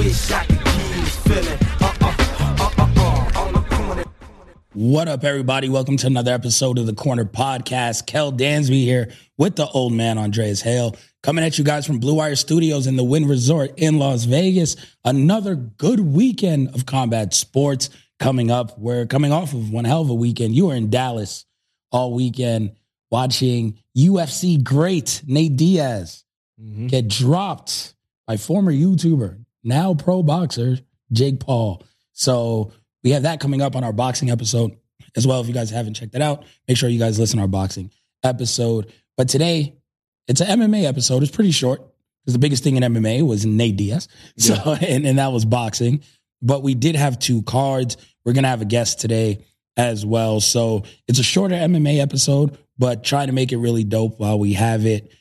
Wish I could give you this feeling. Uh uh uh uh uh. On the corner. What up, everybody? Welcome to another episode of the Corner Podcast. Kel Dansby here with the old man Andreas Hale, coming at you guys from Blue Wire Studios in the Wynn Resort in Las Vegas. Another good weekend of combat sports coming up. We're coming off of one hell of a weekend. You were in Dallas all weekend watching UFC great Nate Diaz get dropped by former YouTuber, now pro boxer Jake Paul. So we have that coming up on our boxing episode as well. If you guys haven't checked that out, make sure you guys listen to our boxing episode. But today, it's an MMA episode. It's pretty short because the biggest thing in MMA was Nate Diaz. So and, and that was boxing. But we did have two cards. We're gonna have a guest today as well. So it's a shorter MMA episode, but try to make it really dope while we have it.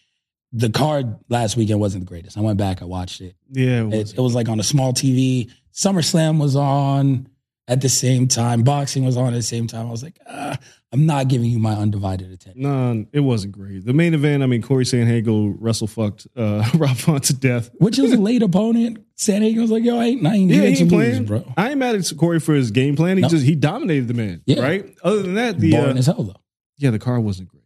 The card last weekend wasn't the greatest. I went back, I watched it. Yeah, it It, was. it was like on a small TV. SummerSlam was on at the same time. Boxing was on at the same time. I was like, ah, I'm not giving you my undivided attention. no, it wasn't great. The main event, I mean, Corey Sandhagen wrestle fucked uh, Rob Font to death. Which was a late opponent. San Diego was like, yo, I ain't, I ain't Yeah, here he to ain't lose, playing, bro. I ain't mad at Corey for his game plan. He No. just he dominated the man, Yeah. right? Other than that, the Boring uh, as hell, though. yeah, the car wasn't great.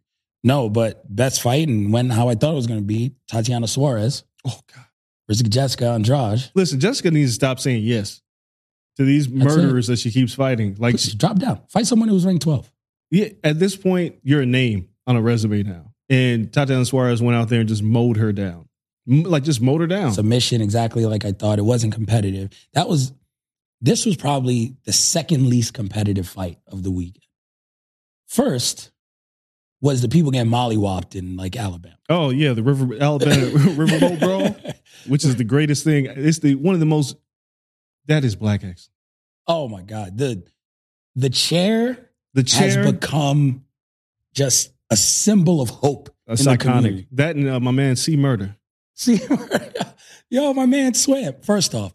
No, but best fight and went how I thought it was going to be Tatiana Suarez Oh God, versus Jessica Andrade. listen, Jessica needs to stop saying yes to these murderers that she keeps fighting. Like, Just drop down. Fight someone who was ranked 12. yeah, at this point, you're a name on a resume now. And Tatiana Suarez went out there and just mowed her down, like just mowed her down. submission exactly like I thought. It wasn't competitive. That was this was probably the second least competitive fight of the weekend. First was the people getting mollywopped in like Alabama. Oh yeah, the River Alabama Riverboat Brawl, which is the greatest thing. It's the one of the most. That is black excellence. Oh my God. The the chair, The chair, has become just a symbol of hope. the iconic. That and uh, my man C Murder. See, yo, my man swam. First off,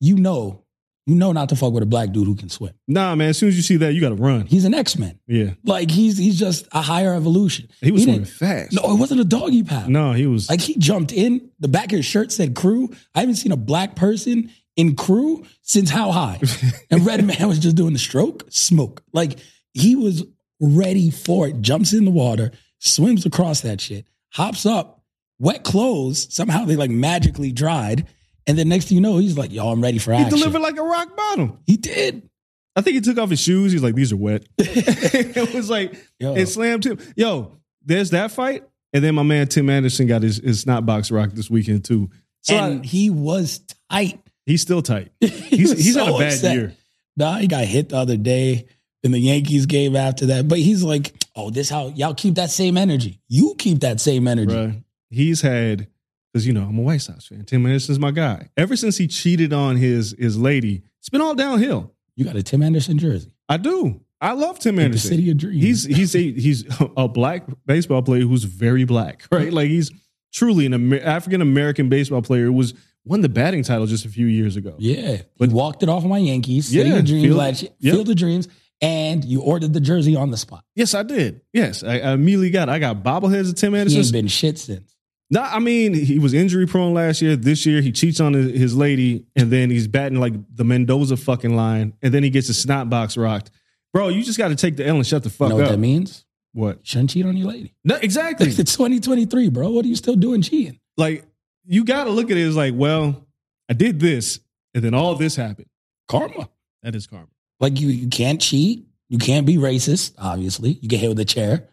you know, you know not to fuck with a black dude who can swim. Nah, man. As soon as you see that, you got to run. He's an X-Men. Yeah, Like he's he's just a higher evolution. he was swimming fast. No, it wasn't a doggy paddle. no, he was. Like he jumped in, the back of his shirt said crew. I haven't seen a black person in crew since how high? And Redman was just doing the stroke, smoke. Like he was ready for it, jumps in the water, swims across that shit, hops up, wet clothes. Somehow they like magically dried. And then next thing you know, he's like, yo, I'm ready for he action. He delivered like a rock bottom. he did. I think he took off his shoes. He's like, these are wet. it was like Yo. it slammed him. Yo, there's that fight, and then my man Tim Anderson got his his snot box rock this weekend too. So and I- he was tight. he's still tight. He He's he's had a bad upset. year. Nah, he got hit the other day in the Yankees game after that. But he's like, oh, this how y'all keep that same energy. You keep that same energy. Bruh. He's had because you know I'm a White Sox fan. Tim Anderson's my guy. Ever since he cheated on his his lady, it's been all downhill. You got a Tim Anderson jersey. I do. I love Tim Like the Anderson. city of dreams. He's he's a he's a black baseball player who's very black, right? Like he's truly an Amer- African American baseball player who was won the batting title just a few years ago. yeah. But- he walked it off of my Yankees. City Yeah, of Dreams Field- year. yep. Field of Dreams. and you ordered the jersey on the spot. Yes, I did. Yes, I, I immediately got. It. I got bobbleheads of Tim Anderson. He Anderson. ain't been shit since. No, I mean he was injury prone last year. This year he cheats on his, his lady, and then he's batting like the Mendoza fucking line, and then he gets his snot box rocked. Bro, you just got to take the L and shut the fuck You know what up. that means? What? Shouldn't cheat on your lady. No, exactly. It's 2023, bro. What are you still doing cheating? like you got to look at it as like, well, I did this, and then all this happened. Karma. That is karma. Like you, you can't cheat. You can't be racist. Obviously, you get hit with a chair,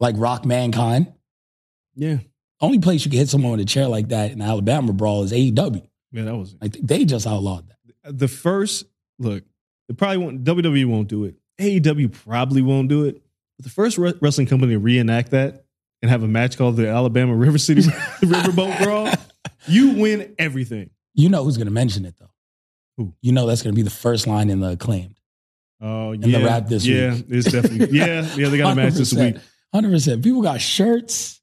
like Rock Mankind. Yeah, Only place you can hit someone with a chair like that in Alabama brawl is AEW. yeah, that was it. I think they just outlawed that. the first look. They probably won't. WWE won't do it. AEW probably won't do it. But the first re- wrestling company to reenact that and have a match called the Alabama River City Riverboat Brawl, you win everything. You know who's going to mention it though? Who? You know that's going to be the first line in the acclaimed. Oh yeah, in the rap this yeah, week. Yeah, it's definitely yeah, yeah. They got a match this week. Hundred percent. People got shirts.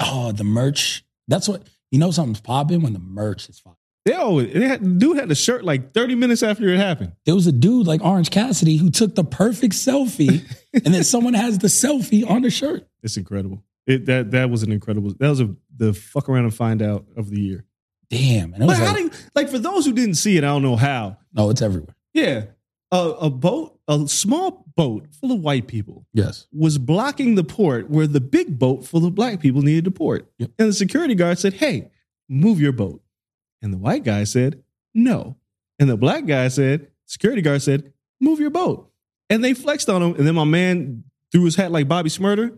Oh, the merch. That's what you know. Something's popping when the merch is popping. They always they had, dude had the shirt like thirty minutes after it happened. There was a dude like Orange Cassidy who took the perfect selfie, and then someone has the selfie on the shirt. It's incredible. It that that was an incredible. That was a the fuck around and find out of the year. Damn. And it But was how like, do you, like for those who didn't see it, I don't know how. no, it's everywhere. Yeah, a, a boat, a small boat full of white people Yes. was blocking the port where the big boat full of black people needed to port. Yep. And the security guard said, "Hey, move your boat." And the white guy said, "No." And the black guy said, "Security guard said, move your boat." And they flexed on him. And then my man threw his hat like Bobby Shmurda,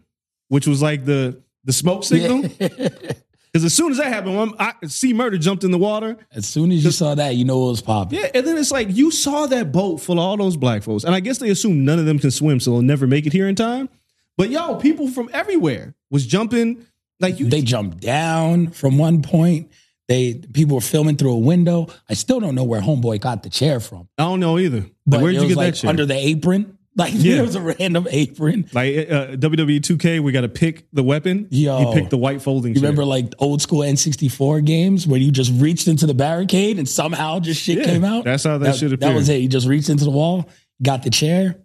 which was like the the smoke signal. Because as soon as that happened, I see murder jumped in the water. as soon as you saw that, you know it was popping. Yeah, and then it's like you saw that boat full of all those black folks, and I guess they assume none of them can swim, so they'll never make it here in time. But yo, people from everywhere was jumping. Like you, They jumped down from one point. They people were filming through a window. I still don't know where Homeboy got the chair from. I don't know either. But Like, where'd you get like that chair? under the apron. Like Yeah. there was a random apron. like uh, WWE 2K, we got to pick the weapon. Yo. you picked the white folding. You chair. remember like old school N64 games where you just reached into the barricade and somehow just shit Yeah, came out? that's how that should shit That was it. You just reached into the wall, got the chair.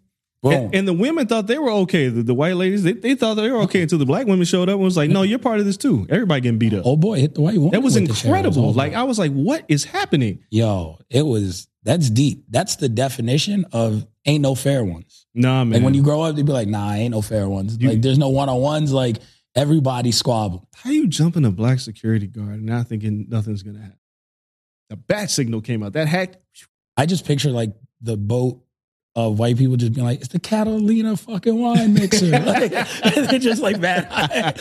And, and the women thought they were okay. The, the white ladies, they, they thought they were okay until the black women showed up and was like, "No, you're part of this too." Everybody getting beat up. oh boy, hit the white woman. that was with the chair. It was incredible. Like I was like, "What is happening?" yo, it was that's deep. That's the definition of ain't no fair ones. Nah, man. Like when you grow up, they'd be like, nah, ain't no fair ones. You- like there's no one on ones. Like everybody squabble. How you jumping a black security guard and not thinking nothing's gonna happen? The bat signal came out. That hat. I just picture like the boat of white people just being like, it's the Catalina fucking wine mixer. like, and they're just like, that.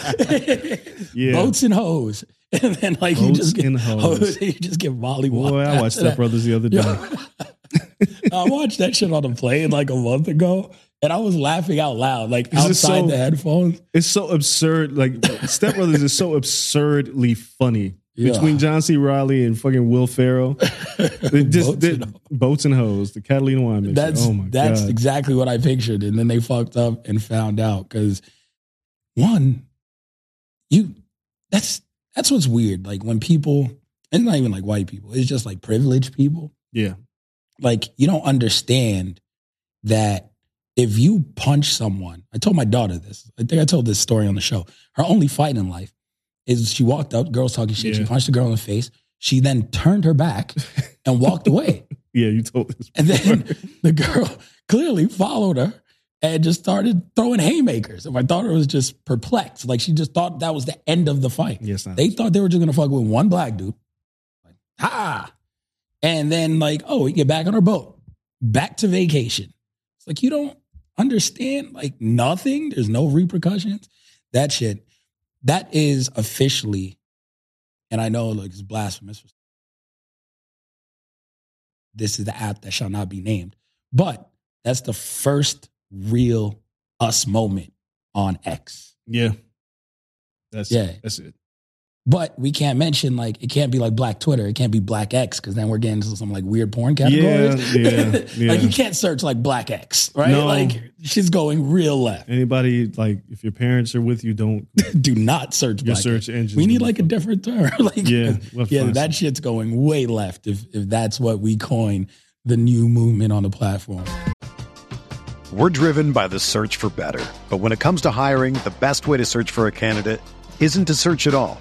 Yeah. boats and hoes. And then like you just get and hoes. you just get volleyball. Boy, I watched Step Brothers the other day. I watched that shit on the plane like a month ago, and I was laughing out loud, like This is outside so- the headphones. It's so absurd. Like Step Brothers is so absurdly funny. Yeah. Between John C. Reilly and fucking Will Ferrell, just Boats and hoes. boats and hoes, the Catalina wine. That's oh that's god! exactly what I pictured, and then they fucked up and found out because one, you that's that's what's weird. Like when people, and not even like white people, it's just like privileged people. yeah, Like you don't understand that if you punch someone, I told my daughter this. I think I told this story on the show. Her only fight in life is she walked up, girls talking shit. She punched the girl in the face. She then turned her back and walked away. yeah. You told this. And then the girl clearly followed her and just started throwing haymakers. And my daughter was just perplexed. Like she just thought that was the end of the fight. yes. They thought they were just gonna fuck with one black dude. Like, ha! And then like, oh, we get back on our boat. Back to vacation. It's like you don't understand like nothing. There's no repercussions. That shit. That is officially, and I know like it's blasphemous. This is the app that shall not be named. But that's the first real us moment on X. yeah, that's Yeah. That's it. But we can't mention like it can't be like Black Twitter. It can't be Black X because then we're getting into some like weird porn categories. Yeah, yeah, yeah. like you can't search like Black X, right? No. Like she's going real left. Anybody like if your parents are with you, don't Do not search your Black search X. engine. We need like a different term. like Yeah, we'll yeah, find that shit's going way left if if that's what we coin the new movement on the platform. We're driven by the search for better. But when it comes to hiring, the best way to search for a candidate isn't to search at all.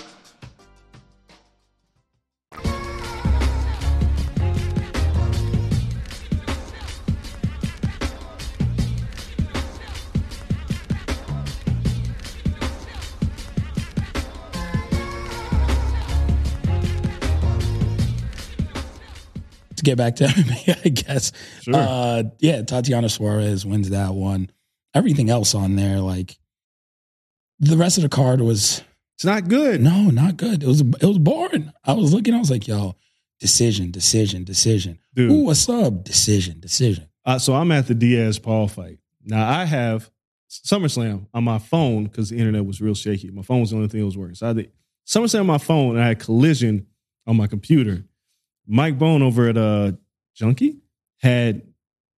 To get back to MMA, I guess. Sure. Uh, yeah, Tatiana Suarez wins that one. Everything else on there, like the rest of the card was It's not good. no, not good. It was it was boring. I was looking, I was like, yo, decision, decision, decision. Dude. Ooh, what's up? Decision, decision. Uh, so I'm at the Diaz Paul fight. Now I have SummerSlam on my phone because the internet was real shaky. My phone was the only thing that was working. So I the SummerSlam on my phone and I had collision on my computer. Mike Bohn over at uh Junkie had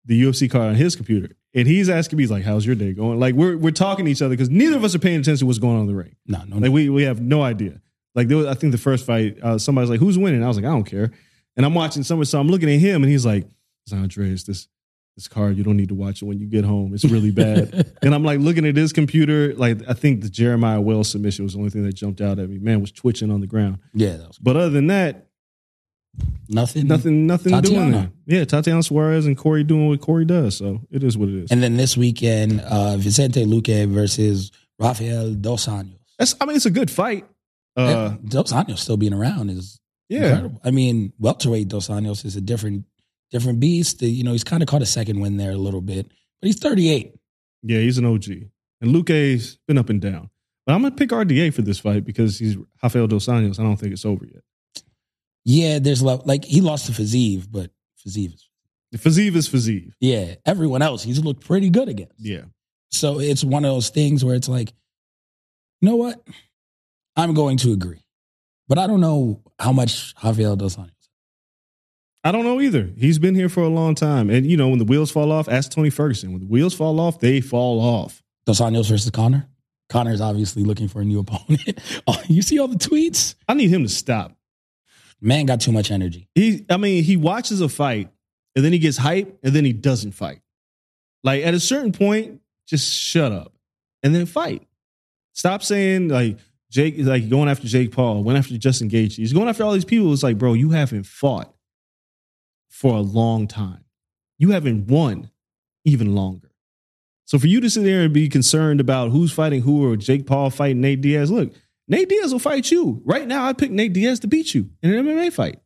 the UFC card on his computer. And he's asking me, he's like, how's your day going? Like we're we're talking to each other because neither of us are paying attention to what's going on in the ring. No, no, Like we we have no idea. Like there was, I think the first fight, uh, somebody's like, "Who's winning?" I was like, "I don't care." And I'm watching someone, so I'm looking at him, and he's like, "It's Andreas. This this card, you don't need to watch it when you get home. It's really bad." and I'm like looking at his computer. Like I think the Jeremiah Wells submission was the only thing that jumped out at me. Man was twitching on the ground. yeah, that was But other than that, nothing. nothing nothing doing Tatiana. there. Yeah, Tatiana Suarez and Corey doing what Corey does. So it is what it is. And then this weekend, uh, Vicente Luque versus Rafael Dos Anjos. That's I mean, it's a good fight. Uh, Dos Anjos still being around is yeah. incredible. I mean, welterweight Dos Anjos is a different different beast. You know, he's kind of caught a second win there a little bit, but he's 38. Yeah, he's an OG. And Luque's been up and down. But I'm gonna pick RDA for this fight because he's Rafael Dos Anjos. I don't think it's over yet. Yeah, there's lo- like he lost to Fiziev, but Fiziev is Fiziev is Fiziev. yeah. Everyone else he's looked pretty good against. Yeah. So it's one of those things where it's like, you know what? I'm going to agree, but I don't know how much Rafael Dos Anjos. I don't know either. He's been here for a long time. And you know, when the wheels fall off, ask Tony Ferguson. When the wheels fall off, they fall off. Dos Anjos versus Conor. Conor's obviously looking for a new opponent. oh, you see all the tweets? I need him to stop. Man got too much energy. He I mean, he watches a fight and then he gets hype and then he doesn't fight. Like at a certain point, just shut up and then fight. Stop saying like Jake like going after Jake Paul, went after Justin Gaethje. He's going after all these people. It's like, bro, you haven't fought for a long time. You haven't won even longer. So for you to sit there and be concerned about who's fighting who or Jake Paul fighting Nate Diaz, look, Nate Diaz will fight you. Right now, I pick Nate Diaz to beat you in an MMA fight.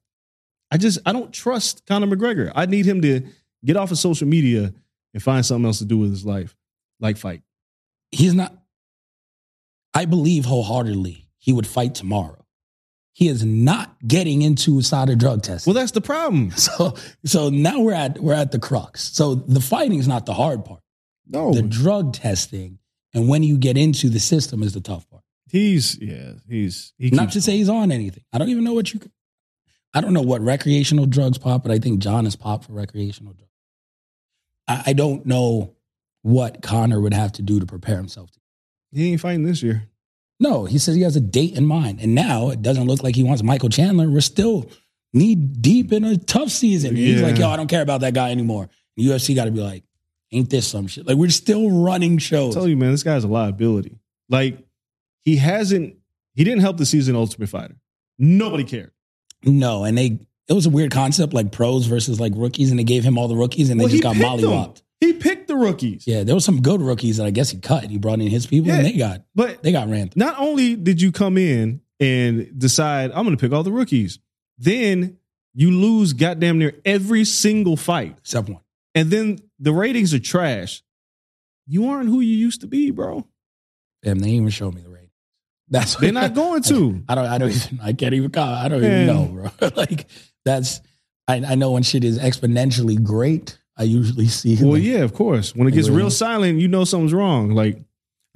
I just I don't trust Conor McGregor. I need him to get off of social media and find something else to do with his life, like fight. He's not. I believe wholeheartedly he would fight tomorrow. He is not getting into a side of drug testing. Well, that's the problem. so so now we're at we're at the crux. So the fighting is not the hard part. No, The drug testing and when you get into the system is the tough part. He's yeah, he's he Not to say he's on anything. I don't even know what you. I don't know what recreational drugs pop, but I think John is popped for recreational drugs. I, I don't know what Conor would have to do to prepare himself. To. he ain't fighting this year. No, he says he has a date in mind, and now it doesn't look like he wants Michael Chandler. We're still knee deep in a tough season. He's like, yo, I don't care about that guy anymore. The UFC got to be like, ain't this some shit? Like we're still running shows. I shows. tell you, man, this guy's a liability. Like he hasn't, he didn't help the season Ultimate Fighter. Nobody cared. No, and they it was a weird concept, like pros versus like rookies, and they gave him all the rookies, and they Well, just got mollywopped. He picked the rookies. Yeah, there were some good rookies that I guess he cut. He brought in his people, and they got But they got ran. through. not only did you come in and decide I'm going to pick all the rookies, then you lose goddamn near every single fight, Except one. and then the ratings are trash. You aren't who you used to be, bro. Damn, they even showed me the rating. That's They're not going to. I don't. I don't even. I can't even. Call, I don't even know, bro. like that's. I, I know when shit is exponentially great. I usually see. Well, like, yeah, of course. When it gets real silent, you know something's wrong. Like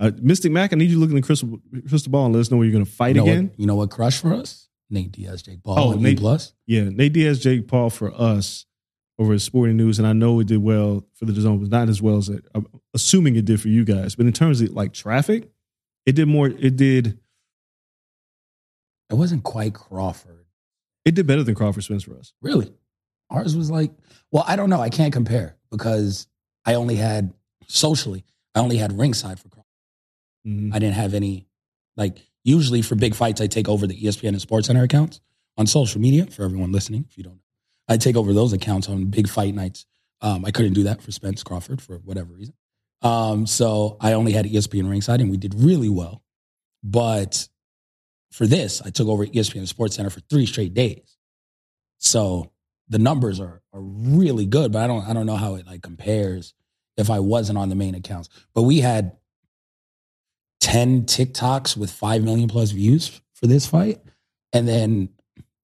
uh, Mystic Mac, I need you to look in the crystal, crystal ball and let us know where you're going to fight You know again. what? You know what? Crush for us. Nate Diaz, Jake Paul, Oh, Nate- plus. Yeah, Nate Diaz, Jake Paul for us over at Sporting News, and I know it did well for the zone, but not as well as it, I'm assuming it did for you guys. But in terms of like traffic, it did more. It did. It wasn't quite Crawford. It did better than Crawford Spence for us. Really, ours was like. Well, I don't know. I can't compare because I only had socially. I only had ringside for Crawford. Mhm. I didn't have any. Like usually for big fights, I take over the ESPN and Sports Center accounts on social media. For everyone listening, if you don't know, I take over those accounts on big fight nights. Um, I couldn't do that for Spence Crawford for whatever reason. Um, so I only had ESPN ringside, and we did really well. But for this, I took over ESPN Sports Center for three straight days. So the numbers are are really good, but I don't I don't know how it like compares if I wasn't on the main accounts. But we had 10 TikToks with 5 million plus views for this fight. And then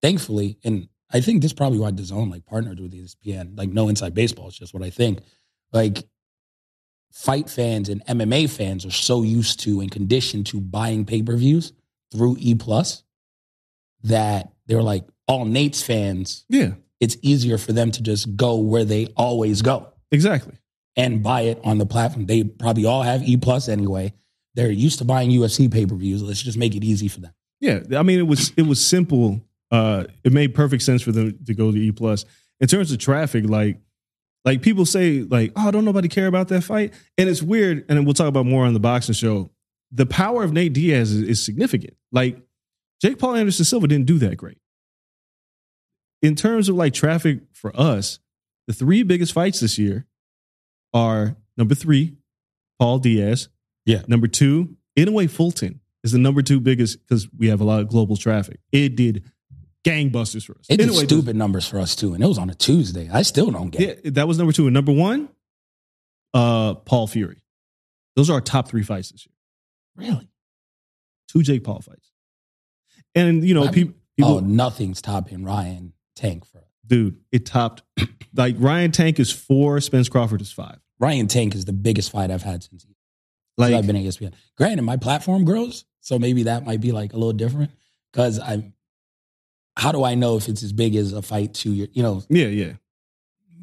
thankfully, and I think this is probably why DAZN like partnered with ESPN, like no inside baseball, it's just what I think. Like fight fans and MMA fans are so used to and conditioned to buying pay-per-views through E Plus that they're like, all Nate's fans, Yeah, it's easier for them to just go where they always go exactly. and buy it on the platform. They probably all have E Plus anyway. They're used to buying UFC pay per views. Let's just make it easy for them. Yeah, I mean it was it was simple. Uh, it made perfect sense for them to go to E plus. In terms of traffic, like like people say, like, oh, don't nobody care about that fight, and it's weird. And we'll talk about more on the boxing show. The power of Nate Diaz is, is significant. Like Jake Paul Anderson Silva didn't do that great. In terms of like traffic for us, the three biggest fights this year are number three, Paul Diaz. Yeah. Number two, Inoue Fulton is the number two biggest because we have a lot of global traffic. It did gangbusters for us. It did Inoue stupid numbers for us too, and it was on a Tuesday. I still don't get Yeah, it. that was number two. And number one, uh, Paul Fury. Those are our top three fights this year. Really? Two Jake Paul fights. And you know, I mean- people, people oh, nothing's topping Ryan Tank for us. dude, it topped like Ryan Tank is four, Spence Crawford is five. Ryan Tank is the biggest fight I've had since Like I've been at ESPN. Granted, my platform grows, so maybe that might be like a little different because I'm. How do I know if it's as big as a fight two year? You know, yeah, yeah.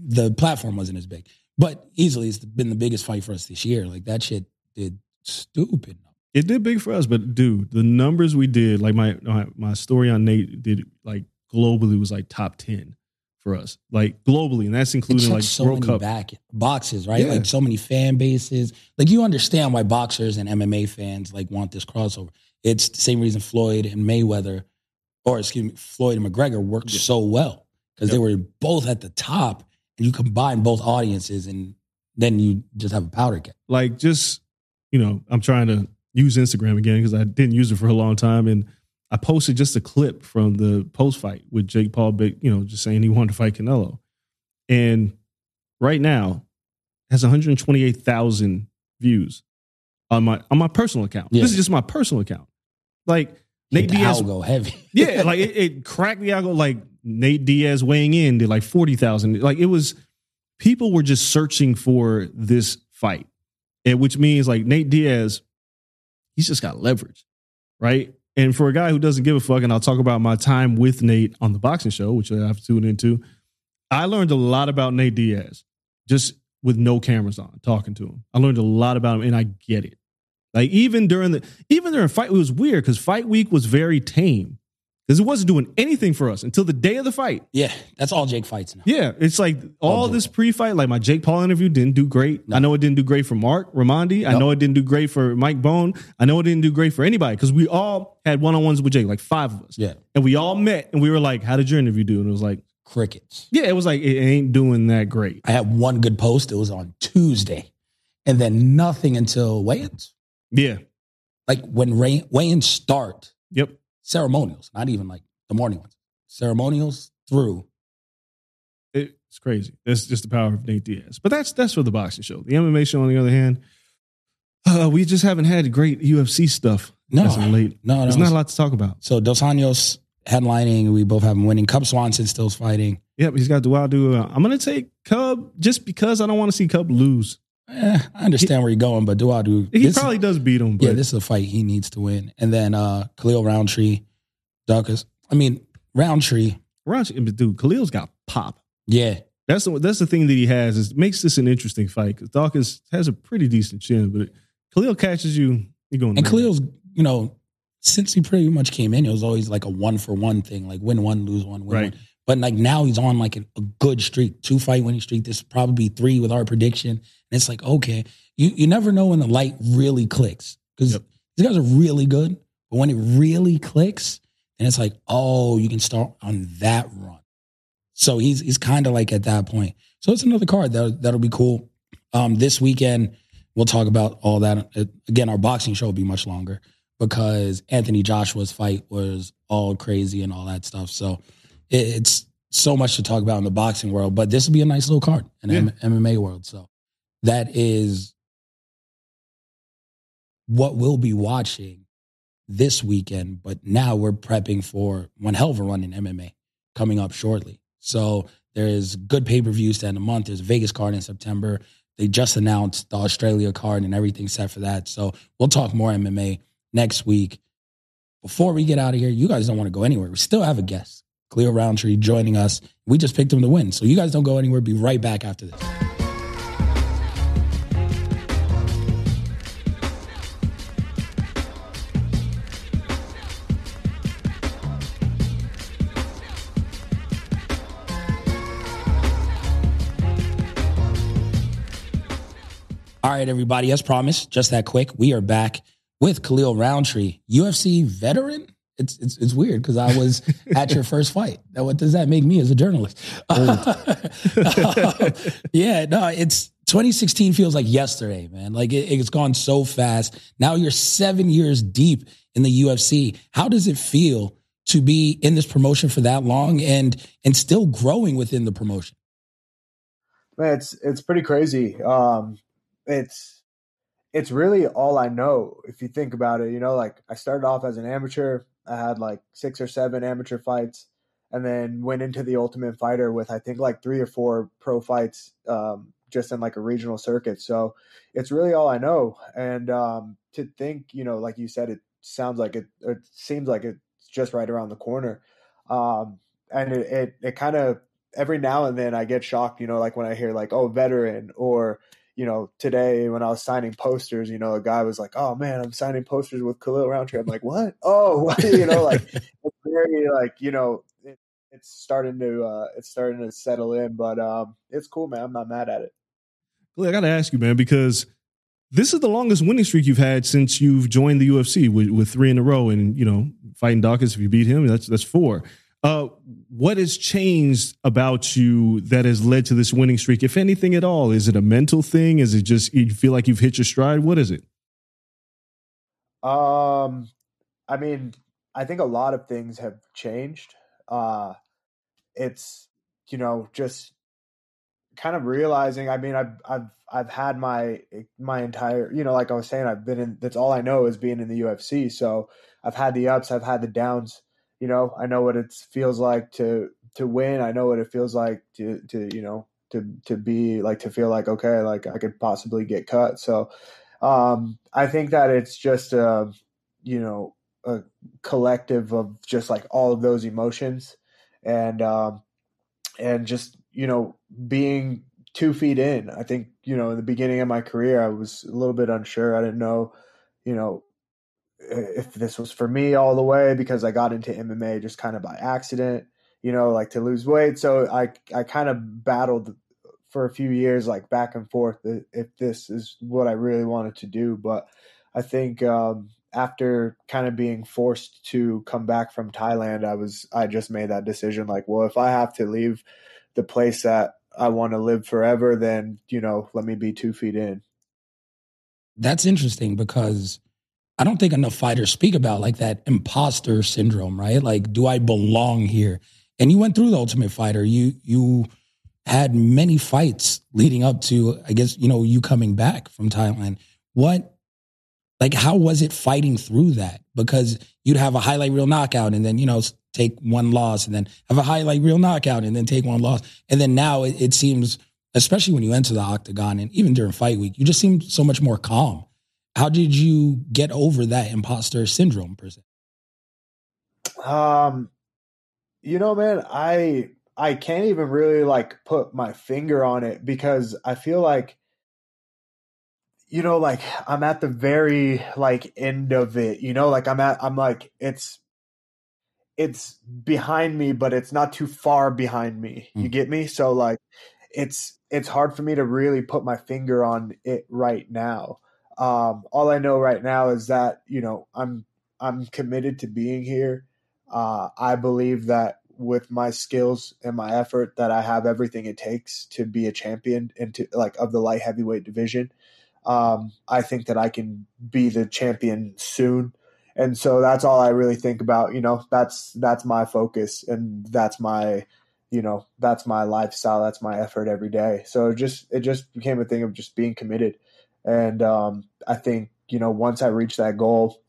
the platform wasn't as big, but easily it's been the biggest fight for us this year. Like that shit did stupid. It did big for us, but dude, the numbers we did, like my my, story on Nate did like globally was like top ten for us, like globally, and that's including like so World many Cup. back boxes, right? Yeah. Like so many fan bases. Like you understand why boxers and MMA fans like want this crossover. It's the same reason Floyd and Mayweather, or excuse me, Floyd and McGregor worked Yeah. so well because they were both at the top, and you combine both audiences, and then you just have a powder keg. like just you know i'm trying to use instagram again because i didn't use it for a long time and i posted just a clip from the post fight with jake paul big you know just saying he wanted to fight canelo and right now has 128000 views on my on my personal account Yeah. this is just my personal account like Nate nate diaz go heavy. yeah, like it, it cracked the algo. Like Nate Diaz weighing in did like forty thousand. Like it was, people were just searching for this fight, and which means like Nate Diaz, he's just got leverage, right? And for a guy who doesn't give a fuck, and I'll talk about my time with Nate on the boxing show, which I have to tune into. I learned a lot about Nate Diaz just with no cameras on, talking to him. I learned a lot about him, and I get it. Like even during the even during fight, it was weird because fight week was very tame because it wasn't doing anything for us until the day of the fight. yeah, that's all Jake fights now. Yeah, it's like all Oh, this pre-fight, like my Jake Paul interview didn't do great. No. I know it didn't do great for Marc Raimondi. I know it didn't do great for Mike Bohn. I know it didn't do great for anybody because we all had one-on-ones with Jake, like five of us, Yeah, and we all met and we were like, "How did your interview do?" And it was like, crickets. Yeah, it was like it ain't doing that great. I had one good post. It was on Tuesday, and then nothing until weigh-ins. Yeah. Like when weigh- weigh-ins start, Yep. ceremonials, not even like the morning ones. Ceremonials through. It's crazy. That's just the power of Nate Diaz. But that's that's for the boxing show. The MMA show, on the other hand, uh, we just haven't had great UFC stuff. No, as of late. no. There's not a lot to talk about. So Dos Anjos headlining. We both have him winning. Cub Swanson still's fighting. Yep, he's got Dawodu. Uh, I'm gonna take Cub just because I don't want to see Cub lose. Eh, I understand where you're going, but do Dawodu. He this- probably does beat him, but yeah, this is a fight he needs to win. And then uh Khalil Rountree, Daukaus. I mean Rountree. Roger, dude, Khalil's got pop. Yeah, That's the that's the thing that he has is makes this an interesting fight because Daukaus has a pretty decent chin, but Khalil catches you, you're going. and. Khalil's you know since he pretty much came in, it was always like a one for one thing, like win one, lose one, win Right. one. But like now he's on like a, a good streak, two fight winning streak. This probably be three with our prediction. And it's like okay, you you never know when the light really clicks because Yep. these guys are really good, but when it really clicks, and it's like oh, you can start on that run. So he's he's kind of like at that point. So it's another card that that'll be cool. Um, this weekend we'll talk about all that. Again, our boxing show will be much longer because Anthony Joshua's fight was all crazy and all that stuff. So it's so much to talk about in the boxing world. But this will be a nice little card in the Yeah. M- MMA world. So that is what we'll be watching this weekend. But now we're prepping for one hell of a run in MMA coming up shortly. So there is good pay per views to end the month. There's a Vegas card in September. They just announced the Australia card and everything set for that. So we'll talk more MMA next week. Before we get out of here, you guys don't want to go anywhere. We still have a guest, Khalil Rountree, joining us. We just picked him to win. So you guys don't go anywhere. Be right back after this. All right, everybody. As promised, just that quick, we are back with Khalil Rountree, UFC veteran. It's it's, it's weird because I was at your first fight. Now, what does that make me as a journalist? yeah, no, it's 2016 feels like yesterday, man. Like it, it's gone so fast. Now you're seven years deep in the UFC. How does it feel to be in this promotion for that long and and still growing within the promotion? Man, it's it's pretty crazy. Um, it's it's really all I know. If you think about it, you know, like I started off as an amateur. I had like six or seven amateur fights, and then went into the Ultimate Fighter with I think like three or four pro fights, um, just in like a regional circuit. So it's really all I know. And um, to think, you know, like you said, it sounds like it. It seems like it's just right around the corner. Um, and it it, it kind of every now and then I get shocked, you know, like when I hear like, oh, veteran or you know, today when I was signing posters, you know, a guy was like, "Oh man, I'm signing posters with Khalil Rountree." I'm like, "What? Oh, you know, like it's very like you know, it, it's starting to uh, it's starting to settle in, but um, it's cool, man. I'm not mad at it. Khalil, I got to ask you, man, because this is the longest winning streak you've had since you've joined the UFC with, with three in a row, and you know, fighting Daukaus. If you beat him, that's that's four. Uh, what has changed about you that has led to this winning streak, if anything at all? Is it a mental thing? Is it just you feel like you've hit your stride? What is it? Um, I mean, I think a lot of things have changed. Uh, it's you know just kind of realizing. I mean, I've I've I've had my my entire you know like I was saying, I've been in. That's all I know is being in the UFC. So I've had the ups, I've had the downs. You know, I know what it feels like to to win. I know what it feels like to to you know to to be like to feel like okay, like I could possibly get cut. So um, I think that it's just a you know a collective of just like all of those emotions and um, and just you know being two feet in. I think you know in the beginning of my career I was a little bit unsure. I didn't know you know if this was for me all the way because I got into MMA just kind of by accident, you know, like to lose weight. So I I kind of battled for a few years like back and forth if this is what I really wanted to do, but I think um after kind of being forced to come back from Thailand, I was I just made that decision like, well, if I have to leave the place that I want to live forever, then, you know, let me be 2 feet in. That's interesting because I don't think enough fighters speak about like that imposter syndrome, right? Like, do I belong here? And you went through the Ultimate Fighter. You you had many fights leading up to, I guess, you know, you coming back from Thailand. What, like, how was it fighting through that? Because you'd have a highlight reel knockout and then, you know, take one loss and then have a highlight reel knockout and then take one loss. And then now it, it seems, especially when you enter the octagon and even during fight week, you just seem so much more calm. How did you get over that imposter syndrome per se? Um, you know, man, I I can't even really like put my finger on it because I feel like you know like I'm at the very like end of it, you know, like I'm at I'm like it's it's behind me but it's not too far behind me. You Mm. get me? So like it's it's hard for me to really put my finger on it right now. Um all I know right now is that, you know, I'm I'm committed to being here. Uh I believe that with my skills and my effort that I have everything it takes to be a champion into like of the light heavyweight division. Um, I think that I can be the champion soon. And so that's all I really think about, you know, that's that's my focus and that's my you know, that's my lifestyle, that's my effort every day. So it just it just became a thing of just being committed. And um I think, you know, once I reach that goal,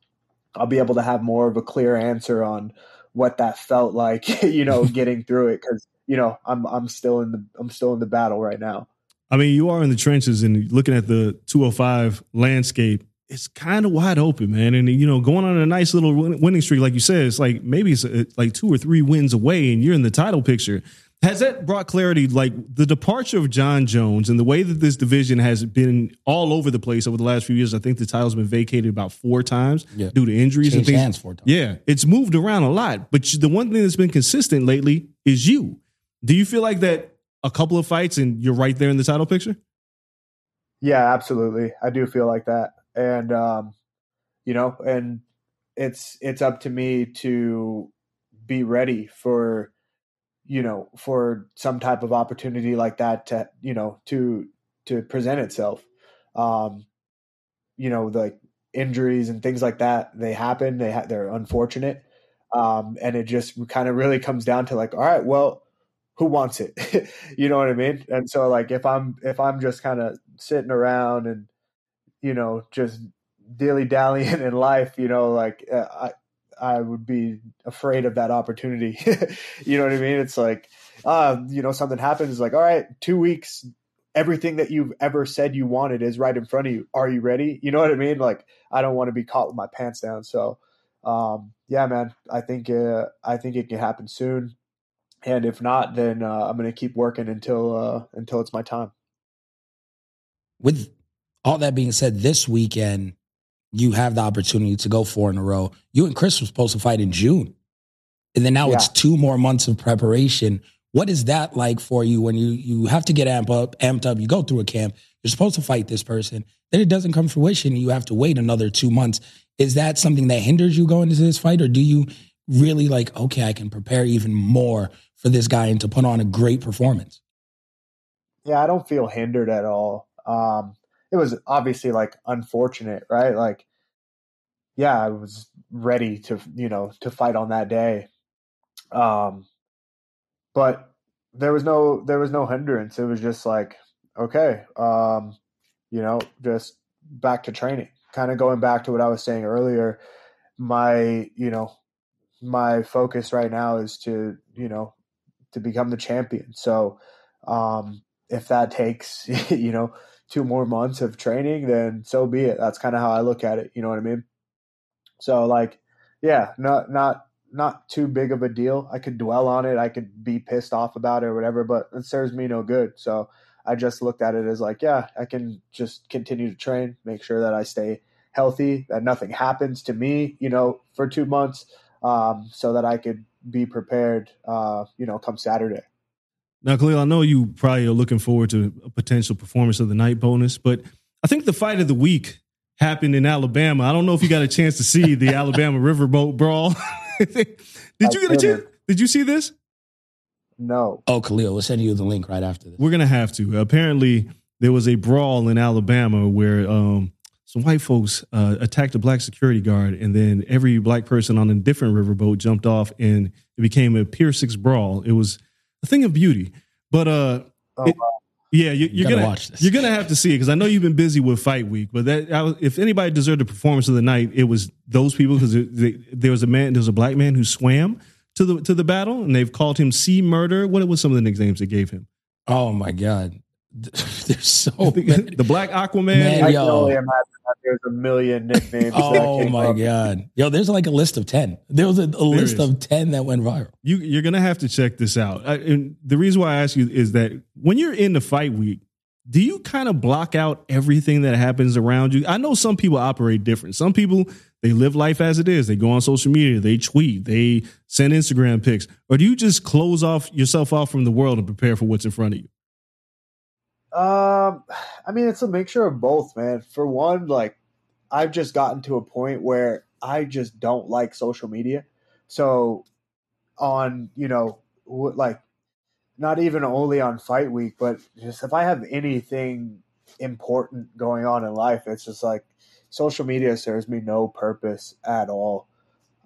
I'll be able to have more of a clear answer on what that felt like, you know, getting through it because you know I'm I'm still in the I'm still in the battle right now. I mean, you are in the trenches and looking at the 205 landscape, it's kind of wide open, man. And, you know, going on a nice little winning streak, like you said, it's like maybe it's uh, like two or three wins away and you're in the title picture. Has that brought clarity, like the departure of Jon Jones and the way that this division has been all over the place over the last few years? I think the title's been vacated about four times Yeah. due to injuries and things. four times. Yeah, it's moved around a lot. But the one thing that's been consistent lately is you. Do you feel like that a couple of fights and you're right there in the title picture? Yeah, absolutely. I do feel like that. And um, you know, and it's it's up to me to be ready for you know, for some type of opportunity like that to, you know, to to present itself. Um, you know, the injuries and things like that, they happen, they ha- they're unfortunate. Um, and it just kind of really comes down to like, all right, well, who wants it? you know what I mean? And so like if I'm if I'm just kind of sitting around and you know just dilly dallying in life, you know, like uh, I I would be afraid of that opportunity. you know what I mean? It's like uh, you know something happens like all right, 2 weeks everything that you've ever said you wanted is right in front of you. Are you ready? You know what I mean? Like I don't want to be caught with my pants down. So um yeah, man, I think uh, I think it can happen soon and if not, then uh, I'm going to keep working until uh, until it's my time. With all that being said, this weekend you have the opportunity to go four in a row. You and Chris were supposed to fight in June, and then now it's two more months of preparation. What is that like for you when you you have to get amped up? Amped up. You go through a camp. You're supposed to fight this person. Then it doesn't come to fruition. You have to wait another two months. Is that something that hinders you going into this fight, or do you really like? Okay, I can prepare even more for this guy and to put on a great performance. Yeah, I don't feel hindered at all. Um, it was obviously like unfortunate, right? Like, yeah, I was ready to you know to fight on that day, um, but there was no there was no hindrance. It was just like okay, um, you know, just back to training. Kind of going back to what I was saying earlier. My you know my focus right now is to you know to become the champion. So um, if that takes you know two more months of training, then so be it. That's kind of how I look at it. You know what I mean? So like, yeah, not not not too big of a deal. I could dwell on it. I could be pissed off about it or whatever, but it serves me no good. So I just looked at it as like, yeah, I can just continue to train, make sure that I stay healthy, that nothing happens to me, you know, for two months, um, so that I could be prepared, uh, you know, come Saturday. Now, Khalil, I know you probably are looking forward to a potential performance of the night bonus, but I think the fight of the week happened in Alabama. I don't know if you got a chance to see the Alabama Riverboat Brawl. did you get a chance? Did you see this? No. Oh, Khalil, we'll send you the link right after this. We're gonna have to. Apparently, there was a brawl in Alabama where um, some white folks uh, attacked a black security guard, and then every black person on a different riverboat jumped off, and it became a Pier Six brawl. It was a thing of beauty. But uh, Oh, it- wow. yeah, you, you're gonna watch this. You're gonna have to see it because I know you've been busy with Fight Week. But that, I if anybody deserved the performance of the night, it was those people because there was a man, there was a black man who swam to the to the battle, and they've called him Sea Murder. What was some of the nicknames they gave him? Oh my god, there's so many. the Black Aquaman. Man, I yo. can only imagine that there's a million nicknames. Oh my up. god, yo, there's like a list of ten. There was a, a list is. of ten that went viral. you you're gonna have to check this out. I, and the reason why I ask you is that when you're in the fight week, do you kind of block out everything that happens around you? I know some people operate different. Some people they live life as it is. They go on social media, they tweet, they send Instagram pics, or do you just close off yourself off from the world and prepare for what's in front of you? Um, I mean, it's a mixture of both, man. For one, like I've just gotten to a point where I just don't like social media. So, on you know, like not even only on fight week, but just if I have anything important going on in life, it's just like social media serves me no purpose at all.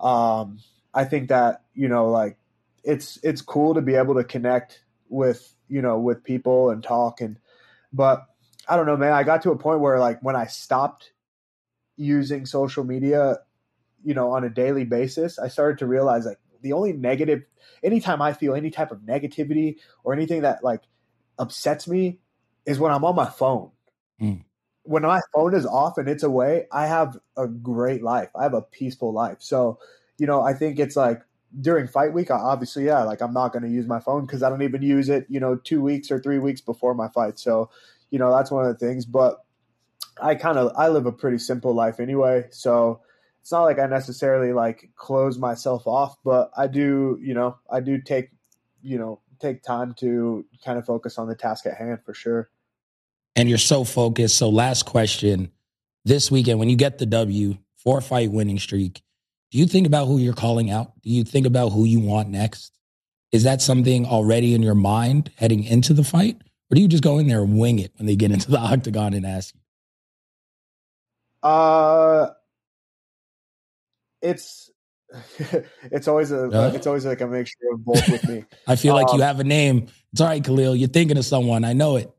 Um, I think that you know, like it's it's cool to be able to connect with you know with people and talk and but I don't know, man. I got to a point where like when I stopped using social media, you know, on a daily basis, I started to realize like the only negative anytime I feel any type of negativity or anything that like upsets me is when I'm on my phone. Mm. When my phone is off and it's away, I have a great life. I have a peaceful life. So, you know, I think it's like during fight week, I- obviously, yeah, like I'm not going to use my phone because I don't even use it, you know, two weeks or three weeks before my fight. So, you know, that's one of the things. But I kind of I live a pretty simple life anyway, so it's not like I necessarily like close myself off, but I do, you know, I do take, you know, take time to kind of focus on the task at hand for sure. and you're so focused. So, last question: This weekend, when you get the W, four fight winning streak, do you think about who you're calling out? Do you think about who you want next? Is that something already in your mind heading into the fight, or do you just go in there and wing it when they get into the octagon and ask you? Uh, it's it's always a Yeah. it's always like a mixture of both with me. I feel like you Um, have a name. It's all right, Khalil. You're thinking of someone. I know it.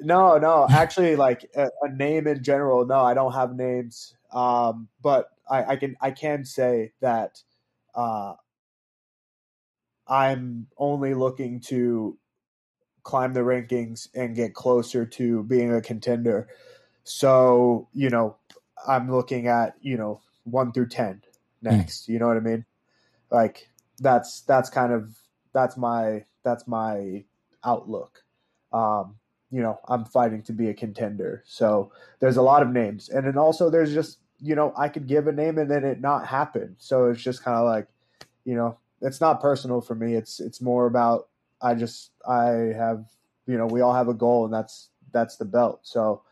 No, no, actually, like a, a name in general. No, I don't have names. Um, but I, I can I can say that uh, I'm only looking to climb the rankings and get closer to being a contender. So you know, I'm looking at you know one through ten next. You know what I mean? Like that's that's kind of that's my that's my outlook. Um, you know, I'm fighting to be a contender. So there's a lot of names. And then also there's just, you know, I could give a name and then it not happen. So it's just kind of like, you know, it's not personal for me. It's it's more about I just I have, you know, we all have a goal and that's that's the belt. So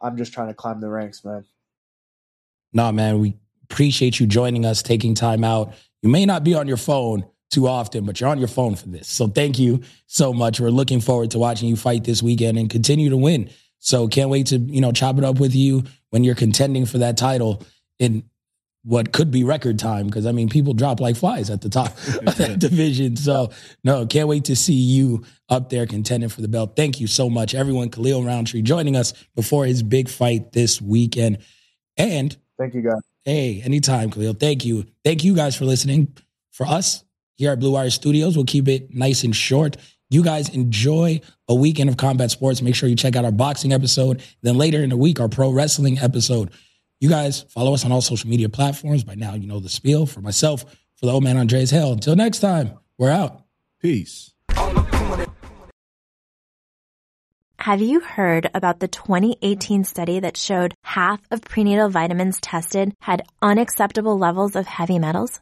I'm just trying to climb the ranks, man. No, man, we appreciate you joining us, taking time out. You may not be on your phone too often, but you're on your phone for this. So thank you so much. We're looking forward to watching you fight this weekend and continue to win. So can't wait to, you know, chop it up with you when you're contending for that title in what could be record time. Because I mean, people drop like flies at the top of that division. So no, can't wait to see you up there contending for the belt. Thank you so much, everyone. Khalil Rountree joining us before his big fight this weekend. And Thank you guys. Hey, anytime, Khalil. Thank you. Thank you guys for listening. For us here at Blue Wire Studios, we'll keep it nice and short. You guys enjoy a weekend of combat sports. Make sure you check out our boxing episode. Then later in the week, our pro wrestling episode. You guys follow us on all social media platforms. By now, you know the spiel. For myself, for the old man Andreas Hale. Until next time, we're out. Peace. Have you heard about the 2018 study that showed half of prenatal vitamins tested had unacceptable levels of heavy metals?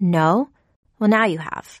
No? Well, now you have.